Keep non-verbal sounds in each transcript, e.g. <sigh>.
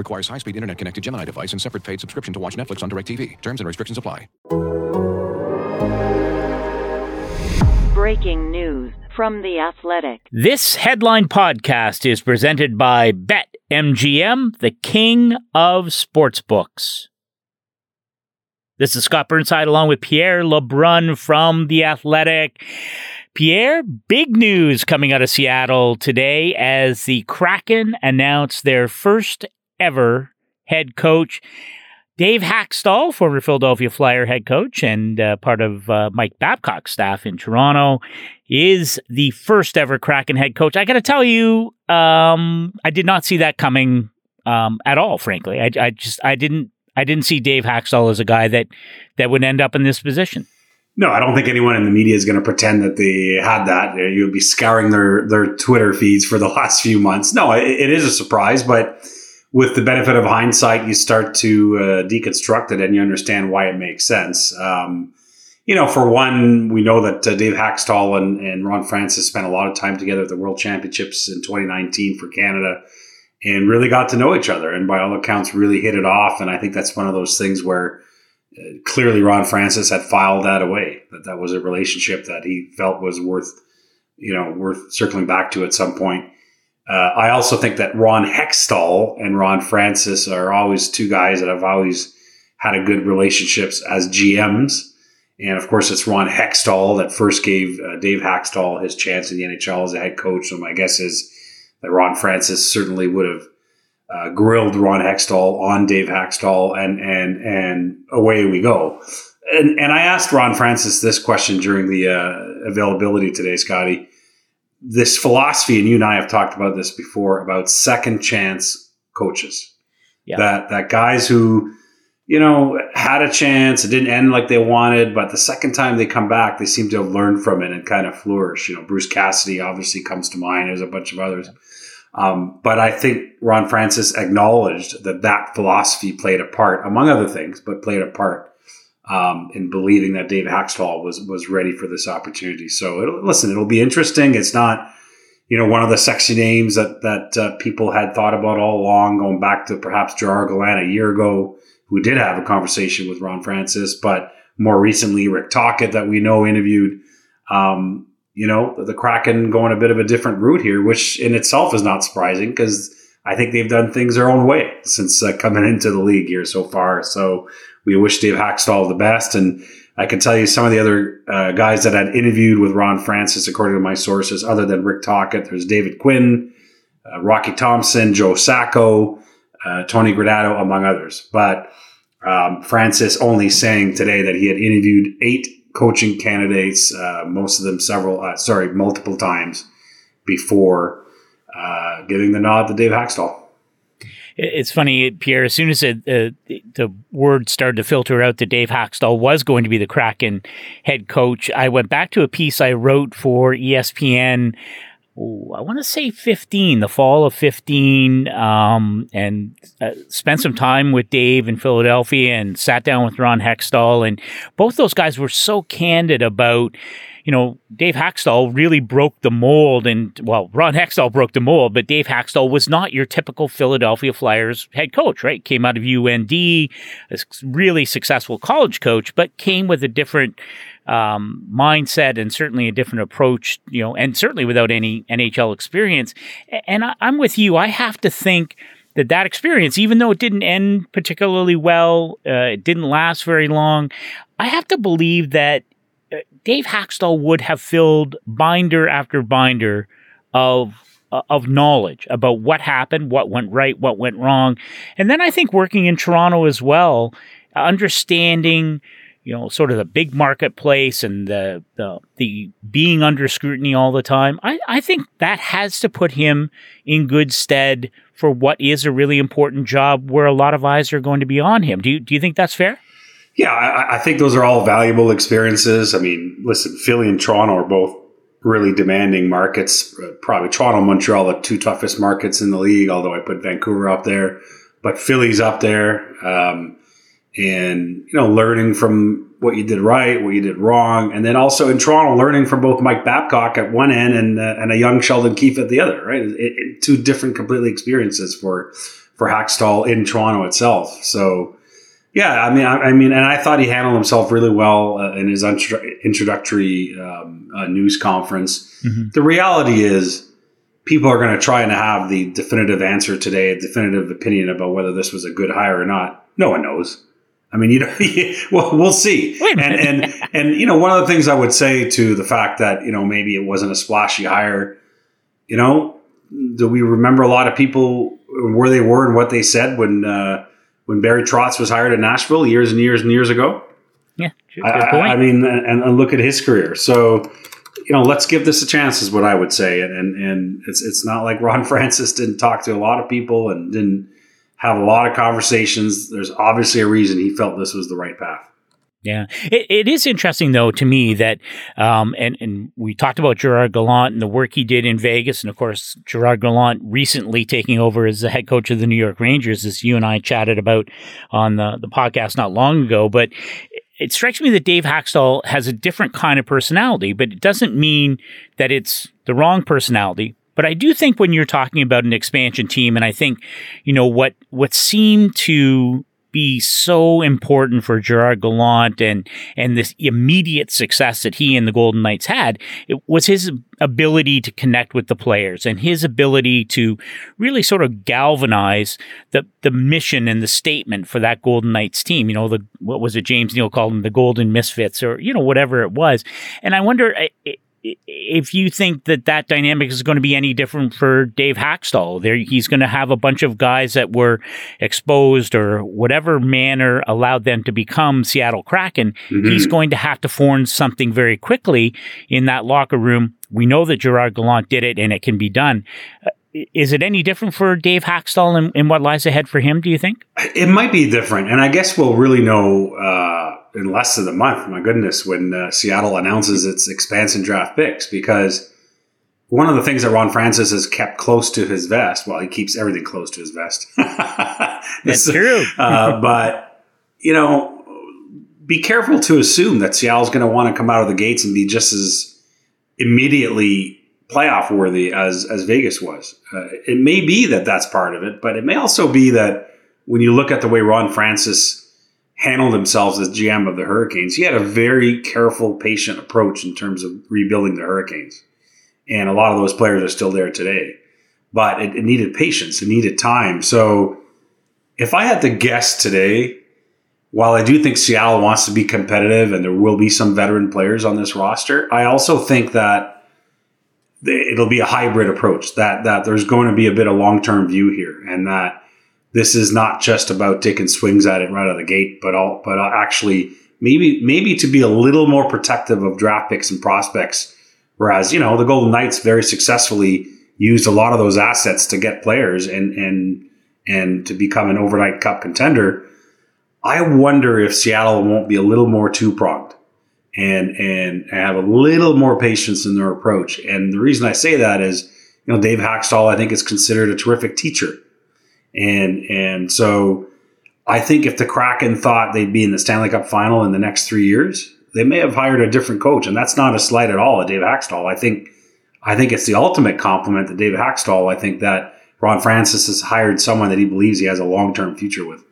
Requires high-speed internet-connected Gemini device and separate paid subscription to watch Netflix on DirecTV. Terms and restrictions apply. Breaking news from The Athletic. This headline podcast is presented by BetMGM, the king of sportsbooks. This is Scott Burnside along with Pierre LeBrun from The Athletic. Pierre, big news coming out of Seattle today as the Kraken announced their first ever head coach. Dave Hakstol, former Philadelphia Flyer head coach and uh, part of uh, Mike Babcock's staff in Toronto, is the first ever Kraken head coach. I got to tell you, um, I did not see that coming um, at all. Frankly, I, I, just I didn't I didn't see Dave Hakstol as a guy that that would end up in this position. No, I don't think anyone in the media is going to pretend that they had that. You would be scouring their their Twitter feeds for the <laughs> last few months. No, it, it is a surprise, but with the benefit of hindsight, you start to uh, deconstruct it and you understand why it makes sense. Um, you know, for one, we know that uh, Dave Hakstol and, and Ron Francis spent a lot of time together at the World Championships in 2019 for Canada and really got to know each other. And by all accounts, really hit it off. And I think that's one of those things where uh, clearly Ron Francis had filed that away, that that was a relationship that he felt was worth, you know, worth circling back to at some point. Uh, I also think that Ron Hextall and Ron Francis are always two guys that I've always had a good relationships as GMs. And of course, it's Ron Hextall that first gave uh, Dave Hakstol his chance in the NHL as a head coach. So my guess is that Ron Francis certainly would have uh, grilled Ron Hextall on Dave Hakstol, and and and away we go. And and I asked Ron Francis this question during the uh, availability today, Scotty this philosophy, and you and I have talked about this before about second chance coaches. Yeah. That that guys who, you know, had a chance, it didn't end like they wanted, but the second time they come back, they seem to have learned from it and kind of flourish. You know, Bruce Cassidy obviously comes to mind. There's a bunch of others. Um, but I think Ron Francis acknowledged that that philosophy played a part, among other things, but played a part um, in believing that Dave Hakstol was was ready for this opportunity. So it'll, listen, it'll be interesting. It's not you know one of the sexy names that that uh, people had thought about all along, going back to perhaps Gerard Gallant a year ago, who did have a conversation with Ron Francis, but more recently Rick Tocchet that we know interviewed. Um, you know the Kraken going a bit of a different route here, which in itself is not surprising because I think they've done things their own way since uh, coming into the league here so far. So we wish Dave Hakstol the best. And I can tell you some of the other uh, guys that I'd interviewed with Ron Francis, according to my sources, other than Rick Tocchet, there's David Quinn, uh, Rocky Thompson, Joe Sacco, uh, Tony Granato, among others. But um, Francis only saying today that he had interviewed eight coaching candidates, uh, most of them several, uh, sorry, multiple times before uh, giving the nod to Dave Hakstol it's funny, Pierre. As soon as it, uh, the word started to filter out that Dave Hakstol was going to be the Kraken head coach, I went back to a piece I wrote for ESPN. I want to say 15, the fall of 15, um, and uh, spent some time with Dave in Philadelphia and sat down with Ron Hextall. And both those guys were so candid about you know, Dave Hakstol really broke the mold, and well, Ron Hextall broke the mold, but Dave Hakstol was not your typical Philadelphia Flyers head coach, right? Came out of UND, a really successful college coach, but came with a different um, mindset and certainly a different approach, you know, and certainly without any NHL experience. And I, I'm with you. I have to think that that experience, even though it didn't end particularly well, uh, it didn't last very long. I have to believe that Dave Hakstol would have filled binder after binder of uh, of knowledge about what happened, what went right, what went wrong, and then I think working in Toronto as well, understanding you know sort of the big marketplace and the the, the being under scrutiny all the time. I, I think that has to put him in good stead for what is a really important job where a lot of eyes are going to be on him. Do you do you think that's fair? Yeah, I, I, think those are all valuable experiences. I mean, listen, Philly and Toronto are both really demanding markets. Uh, probably Toronto and Montreal, the two toughest markets in the league, although I put Vancouver up there. But Philly's up there. Um, and, you know, learning from what you did right, what you did wrong. And then also in Toronto, learning from both Mike Babcock at one end and, uh, and a young Sheldon Keefe at the other, right? It, it, two different completely experiences for, for Hakstol in Toronto itself. So, yeah, I mean, I, I, mean, and I thought he handled himself really well uh, in his introductory um, uh, news conference. Mm-hmm. The reality is, people are going to try and have the definitive answer today, a definitive opinion about whether this was a good hire or not. No one knows. I mean, you know, <laughs> well, we'll see. And and and you know, one of the things I would say to the fact that you know maybe it wasn't a splashy hire, you know, do we remember a lot of people where they were and what they said when? Uh, when Barry Trotz was hired in Nashville years and years and years ago. Yeah, I, I, mean, and, and, look at his career. So, you know, let's give this a chance, is what I would say. And and, and it's it's not like Ron <laughs> Francis didn't talk to a lot of people and didn't have a lot of conversations. There's obviously a reason he felt this was the right path. Yeah, it, it is interesting though to me that, um, and and we talked about Gerard Gallant and the work he did in Vegas, and of course Gerard Gallant recently taking over as the head coach of the New York Rangers, as you and I chatted about on the the podcast not long ago. But it strikes me that Dave Hakstol has a different kind of personality, but it doesn't mean that it's the wrong personality. But I do think when you're talking about an expansion team, and I think, you know, what what seemed to be so important for Gerard Gallant and and this immediate success that he and the Golden Knights had it was his ability to connect with the players and his ability to really sort of galvanize the the mission and the statement for that Golden Knights team. You know, the what was it James Neal called them the Golden Misfits or you know whatever it was. And I wonder. It, if you think that that dynamic is going to be any different for Dave Hakstol, there he's going to have a bunch of guys that were exposed or whatever manner allowed them to become Seattle Kraken. Mm-hmm. He's going to have to form something very quickly in that locker room. We know that Gerard Gallant did it, and it can be done. Uh, is it any different for Dave Hakstol and, and, what lies ahead for him? Do you think it might be different? And I guess we'll really know. Uh in less than a month. My goodness, when uh, Seattle announces its expansion draft picks, because one of the things that Ron Francis has kept close to his vest. Well, he keeps everything close to his vest. <laughs> That's true. <laughs> uh, but you know, be careful to assume that Seattle's going to want to come out of the gates and be just as immediately playoff worthy as as Vegas was. Uh, it may be that that's part of it, but it may also be that when you look at the way Ron Francis handled themselves as GM of the Hurricanes, he had a very careful, patient approach in terms of rebuilding the Hurricanes. And a lot of those players are still there today. But it, it needed patience, it needed time. So if I had to guess today, while I do think Seattle wants to be competitive and there will be some veteran players on this roster, I also think that it'll be a hybrid approach. That that there's going to be a bit of long term view here, and that this is not just about taking swings at it right out of the gate, but all, but actually maybe maybe to be a little more protective of draft picks and prospects. Whereas you know the Golden Knights very successfully used a lot of those assets to get players and and and to become an overnight cup contender. I wonder if Seattle won't be a little more two pronged and and have a little more patience in their approach. And the reason I say that is, you know, Dave Hakstol I think is considered a terrific teacher and and so I think if the Kraken thought they'd be in the Stanley Cup final in the next three years, they may have hired a different coach. And that's not a slight at all at Dave Hakstol. I think I think it's the ultimate compliment to Dave Hakstol. I think that Ron Francis has hired someone that he believes he has a long term future with.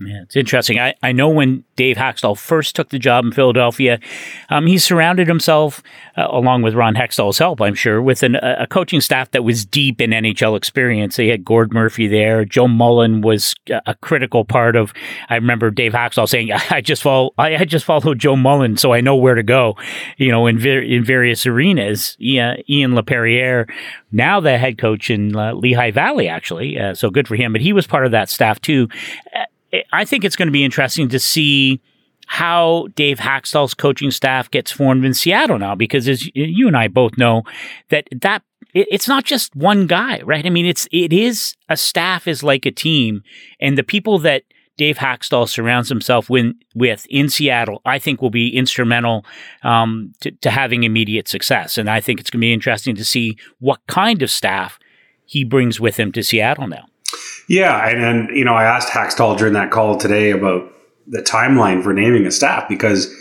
Yeah, it's interesting. I, I know when Dave Hakstol first took the job in Philadelphia, um, he surrounded himself, uh, along with Ron Hextall's help, I'm sure, with an, a coaching staff that was deep in NHL experience. They had Gord Murphy there. Joe Mullen was a critical part of. I remember Dave Hakstol saying, <laughs> "I just follow, I, I just follow Joe Mullen, so I know where to go." You know, in ver- in various arenas. Ian, Ian Laperriere, now the head coach in uh, Lehigh Valley, actually, uh, so good for him. But he was part of that staff too I think it's going to be interesting to see how Dave Hakstol's coaching staff gets formed in Seattle now, because as you and I both know, that that it's not just one guy, right? I mean, it's it is a staff is like a team, and the people that Dave Hakstol surrounds himself with, with in Seattle, I think will be instrumental um, to, to having immediate success. And I think it's going to be interesting to see what kind of staff he brings with him to Seattle now. Yeah, and then you know I asked Hakstol during that call today about the timeline for naming a staff because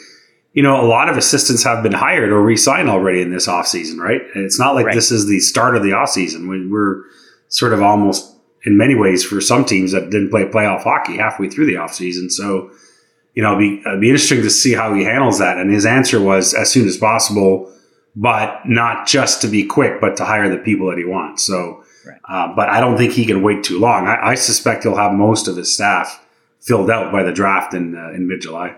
you know a lot of assistants have been hired or re-signed already in this offseason, right? And it's not like right. this is the start of the offseason. We, we're sort of almost in many ways for some teams that didn't play playoff hockey halfway through the offseason. So, you know, it'd be, it'd be interesting to see how he handles that. And his answer was as soon as possible, but not just to be quick, but to hire the people that he wants. So, right. uh, but I don't think he can wait too long. I, I, suspect he'll have most of his staff filled out by the draft in uh, in mid July.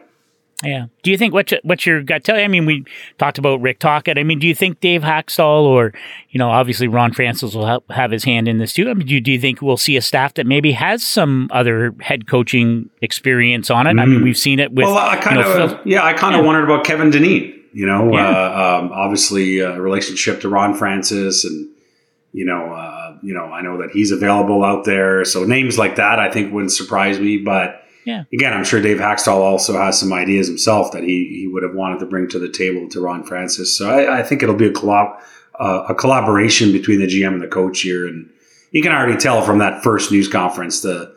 Yeah. Do you think what's what's your gut tell you? I mean, we talked about Rick Tocchet. I mean, do you think Dave Hakstol or you know, obviously Ron Francis will help, have his hand in this too? I mean, do you, do you think we'll see a staff that maybe has some other head coaching experience on it? Mm. I mean, mm. we've seen it with. Well, I kind you know, of Phil, yeah, I kind of yeah. wondered about Kevin Dineen. You know, yeah. uh, um, obviously a relationship to Ron Francis, and you know, uh, you know, I know that he's available out there. So names like that, I think, wouldn't surprise me, but yeah. Again, I'm sure Dave Hakstol also has some ideas himself that he, he would have wanted to bring to the table to Ron Francis. So I, I think it'll be a collab, uh, a collaboration between the GM and the coach here, and you can already tell from that first news conference the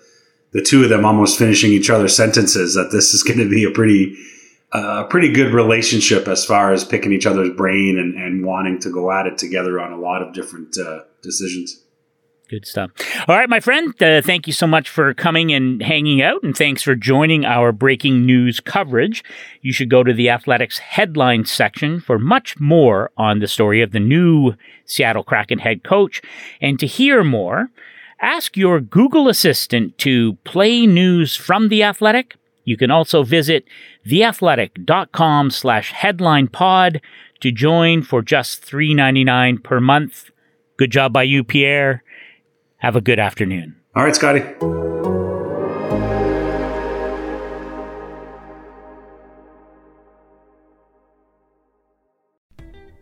the two of them almost finishing each other's sentences that this is going to be a pretty a uh, pretty good relationship as far as picking each other's brain and, and wanting to go at it together on a lot of different uh, decisions. Good stuff. All right, my friend, uh, thank you so much for coming and hanging out, and thanks for joining our breaking news coverage. You should go to the Athletics headline section for much more on the story of the new Seattle Kraken head coach. And to hear more, ask your Google Assistant to play news from The Athletic. You can also visit theathletic.com slash headline pod to join for just $3.99 per month. Good job by you, Pierre. Have a good afternoon. All right, Scotty.